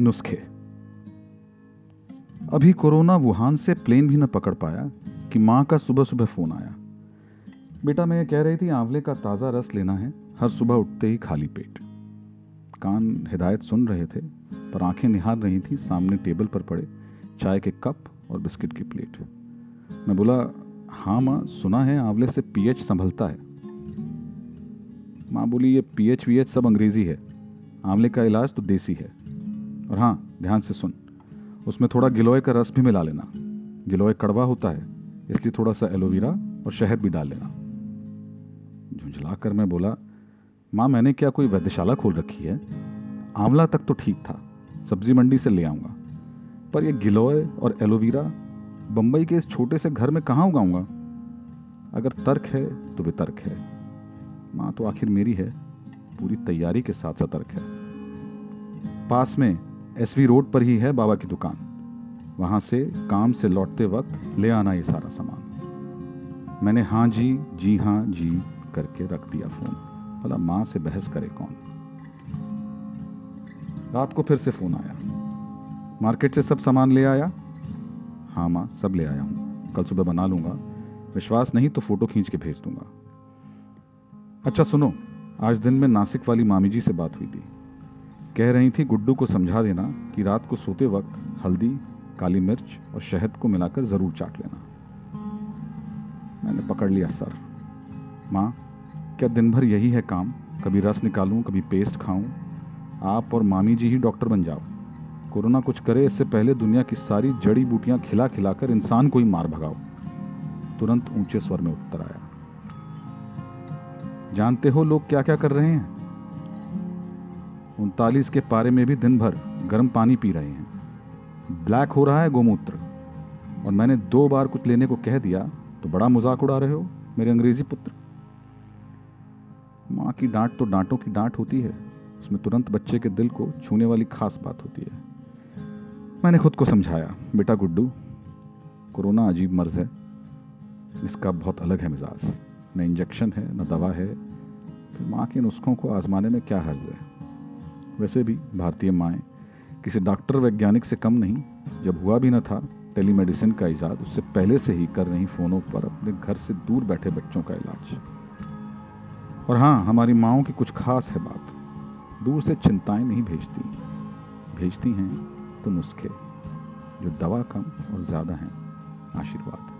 नुस्खे। अभी corona Wuhan से प्लेन भी न पकड़ पाया कि माँ का सुबह सुबह फ़ोन आया। बेटा, मैं ये कह रही थी, आंवले का ताज़ा रस लेना है, हर सुबह उठते ही खाली पेट। कान हिदायत सुन रहे थे, पर आँखें निहार रही थी, सामने टेबल पर पड़े चाय के कप और बिस्किट की प्लेट। मैं बोला हाँ माँ, सुना है, आंवले से पीएच संभलता है। माँ बोली, ये पीएच वीएच सब अंग्रेज़ी है, आंवले का इलाज तो देसी है। और हाँ ध्यान से सुन। उसमें थोड़ा गिलोय का रस भी मिला लेना। गिलोय कड़वा होता है, इसलिए थोड़ा सा एलोवेरा और शहद भी डाल लेना। झुंझला कर मैं बोला, माँ, मैंने क्या कोई वैद्यशाला खोल रखी है? आंवला तक तो ठीक था, सब्ज़ी मंडी से ले आऊँगा। पर यह गिलोय और एलोवेरा बम्बई के इस छोटे से घर में कहाँ उगाऊँगा? अगर तर्क है तो वितर्क है। माँ तो आखिर मेरी है, पूरी तैयारी के साथ सतर्क है। पास में एसवी रोड पर ही है बाबा की दुकान। वहाँ से काम से लौटते वक्त ले आना ये सारा सामान। मैंने हाँ जी जी हाँ जी करके रख दिया फ़ोन। भला माँ से बहस करे कौन? रात को फिर से फ़ोन आया। मार्केट से सब सामान ले आया? हाँ माँ, सब ले आया हूँ। कल सुबह बना लूँगा। विश्वास नहीं तो फ़ोटो खींच के भेज दूँगा। अच्छा सुनो, आज दिन में नासिक वाली मामी जी से बात हुई थी। कह रही थी, गुड्डू को समझा देना कि रात को सोते वक्त हल्दी, काली मिर्च और शहद को मिलाकर ज़रूर चाट लेना। मैंने पकड़ लिया, सर। माँ, क्या दिन भर यही है काम? कभी रस निकालूं, कभी पेस्ट खाऊं। आप और मामी जी ही डॉक्टर बन जाओ। कोरोना कुछ करे, इससे पहले दुनिया की सारी जड़ी बूटियाँ खिला खिलाकर इंसान को ही मार भगाओ। तुरंत ऊँचे स्वर में उत्तर आया। जानते हो लोग क्या क्या कर रहे हैं? उनतालीस के पारे में भी दिन भर गर्म पानी पी रहे हैं। ब्लैक हो रहा है गोमूत्र। और मैंने दो बार कुछ लेने को कह दिया तो बड़ा मज़ाक उड़ा रहे हो, मेरे अंग्रेज़ी पुत्र। माँ की डांट तो डांटों की डांट होती है। उसमें तुरंत बच्चे के दिल को छूने वाली खास बात होती है। मैंने खुद को समझाया, बेटा गुड्डू, कोरोना अजीब मर्ज है। इसका बहुत अलग है मिजाज। न इंजेक्शन है, न दवा है। फिर माँ के नुस्खों को आजमाने में क्या हर्ज है? वैसे भी भारतीय माएँ किसी डॉक्टर वैज्ञानिक से कम नहीं। जब हुआ भी न था, टेलीमेडिसिन का ईजाद उससे पहले से ही कर रही फ़ोनों पर अपने घर से दूर बैठे बच्चों का इलाज। और हाँ हमारी माओ की कुछ खास है बात। दूर से चिंताएँ नहीं भेजती। भेजती हैं तो नुस्खे, जो दवा कम और ज़्यादा हैं, आशीर्वाद।